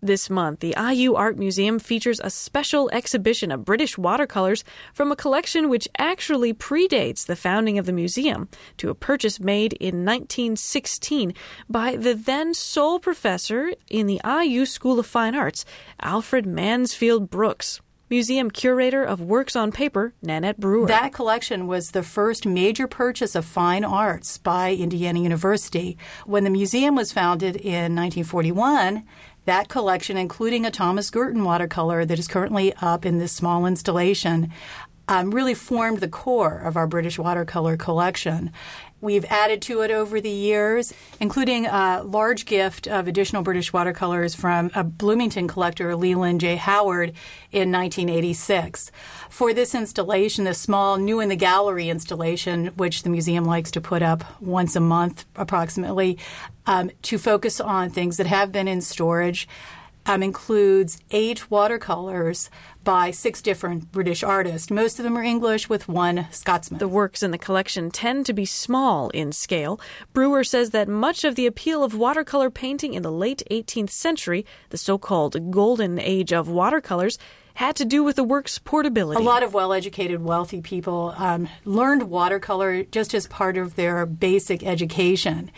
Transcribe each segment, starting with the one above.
This month, the IU Art Museum features a special exhibition of British watercolors from a collection which actually predates the founding of the museum to a purchase made in 1916 by the then sole professor in the IU School of Fine Arts, Alfred Mansfield Brooks. Museum curator of works on paper, Nanette Brewer. That collection was the first major purchase of fine arts by Indiana University. When the museum was founded in 1941, that collection, including a Thomas Girtin watercolor that is currently up in this small installation, um, really formed the core of our British watercolor collection. We've added to it over the years, including a large gift of additional British watercolors from a Bloomington collector, Leland J. Howard, in 1986. For this installation, this small New in the Gallery installation, which the museum likes to put up once a month approximately, um, to focus on things that have been in storage, um, includes eight watercolors by six different British artists. Most of them are English, with one Scotsman. The works in the collection tend to be small in scale. Brewer says that much of the appeal of watercolor painting in the late 18th century, the so called golden age of watercolors, had to do with the work's portability. A lot of well educated, wealthy people um, learned watercolor just as part of their basic education.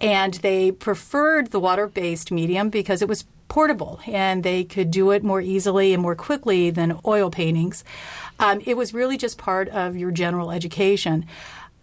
And they preferred the water based medium because it was portable and they could do it more easily and more quickly than oil paintings. Um, it was really just part of your general education.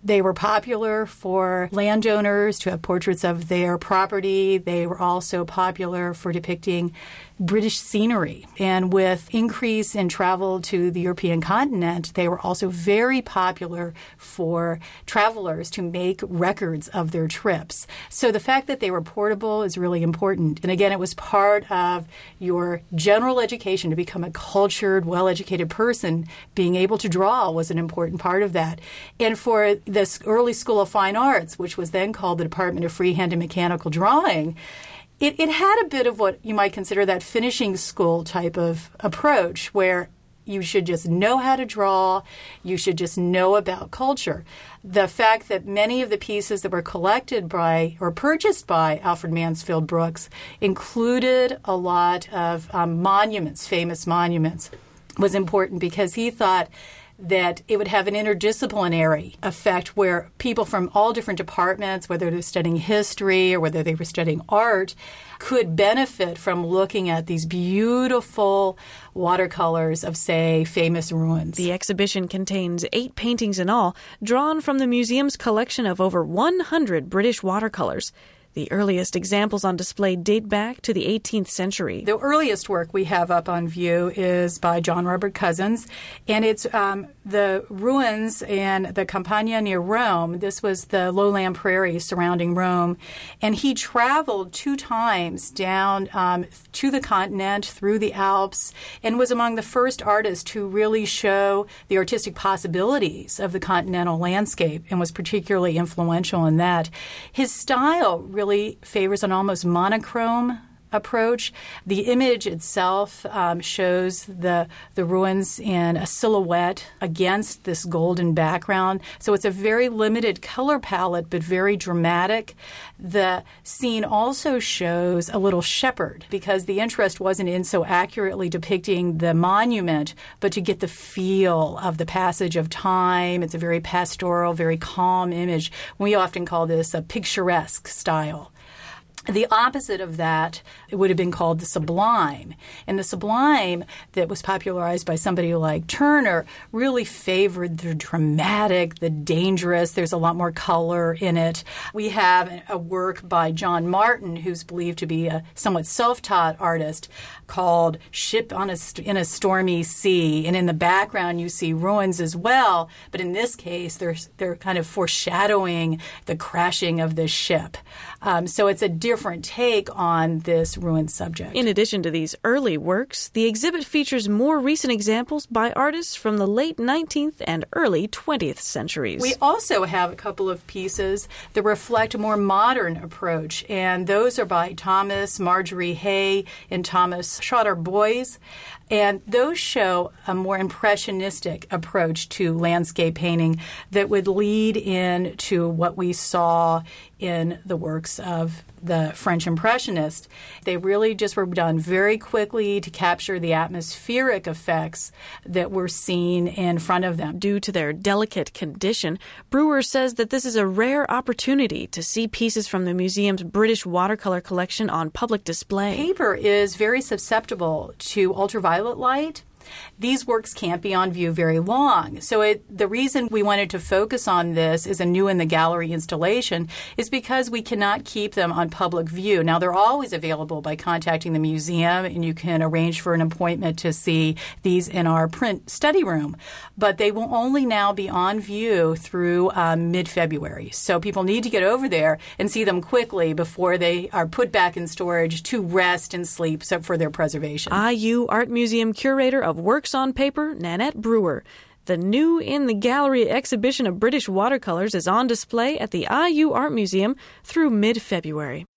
They were popular for landowners to have portraits of their property. They were also popular for depicting British scenery. And with increase in travel to the European continent, they were also very popular for travelers to make records of their trips. So the fact that they were portable is really important. And again, it was part of your general education to become a cultured, well educated person. Being able to draw was an important part of that. And for this early School of Fine Arts, which was then called the Department of Freehand and Mechanical Drawing, it, it had a bit of what you might consider that finishing school type of approach where you should just know how to draw, you should just know about culture. The fact that many of the pieces that were collected by or purchased by Alfred Mansfield Brooks included a lot of um, monuments, famous monuments, was important because he thought that it would have an interdisciplinary effect where people from all different departments, whether they're studying history or whether they were studying art, could benefit from looking at these beautiful watercolors of, say, famous ruins. The exhibition contains eight paintings in all, drawn from the museum's collection of over 100 British watercolors. The earliest examples on display date back to the 18th century. The earliest work we have up on view is by John Robert Cozens, and it's um, the ruins in the Campagna near Rome. This was the lowland prairie surrounding Rome, and he traveled two times down um, to the continent through the Alps and was among the first artists to really show the artistic possibilities of the continental landscape and was particularly influential in that. His style really favors an almost monochrome approach. The image itself um, shows the the ruins in a silhouette against this golden background. So it's a very limited color palette, but very dramatic. The scene also shows a little shepherd because the interest wasn't in so accurately depicting the monument, but to get the feel of the passage of time. It's a very pastoral, very calm image. We often call this a picturesque style. The opposite of that would have been called the sublime. And the sublime that was popularized by somebody like Turner really favored the dramatic, the dangerous. There's a lot more color in it. We have a work by John Martin, who's believed to be a somewhat self taught artist, called Ship on a, in a Stormy Sea. And in the background, you see ruins as well. But in this case, they're, they're kind of foreshadowing the crashing of the ship. Um, so it's a different take on this ruined subject. In addition to these early works, the exhibit features more recent examples by artists from the late 19th and early 20th centuries. We also have a couple of pieces that reflect a more modern approach, and those are by Thomas Marjorie Hay and Thomas Shotter Boys. And those show a more impressionistic approach to landscape painting that would lead into what we saw in the works of the French Impressionists. They really just were done very quickly to capture the atmospheric effects that were seen in front of them. Due to their delicate condition, Brewer says that this is a rare opportunity to see pieces from the museum's British watercolor collection on public display. Paper is very susceptible to ultraviolet light these works can't be on view very long. So it, the reason we wanted to focus on this as a new in the gallery installation is because we cannot keep them on public view. Now they're always available by contacting the museum and you can arrange for an appointment to see these in our print study room. But they will only now be on view through um, mid-February. So people need to get over there and see them quickly before they are put back in storage to rest and sleep so for their preservation. IU Art Museum curator of Works on Paper, Nanette Brewer. The new In the Gallery exhibition of British watercolors is on display at the IU Art Museum through mid February.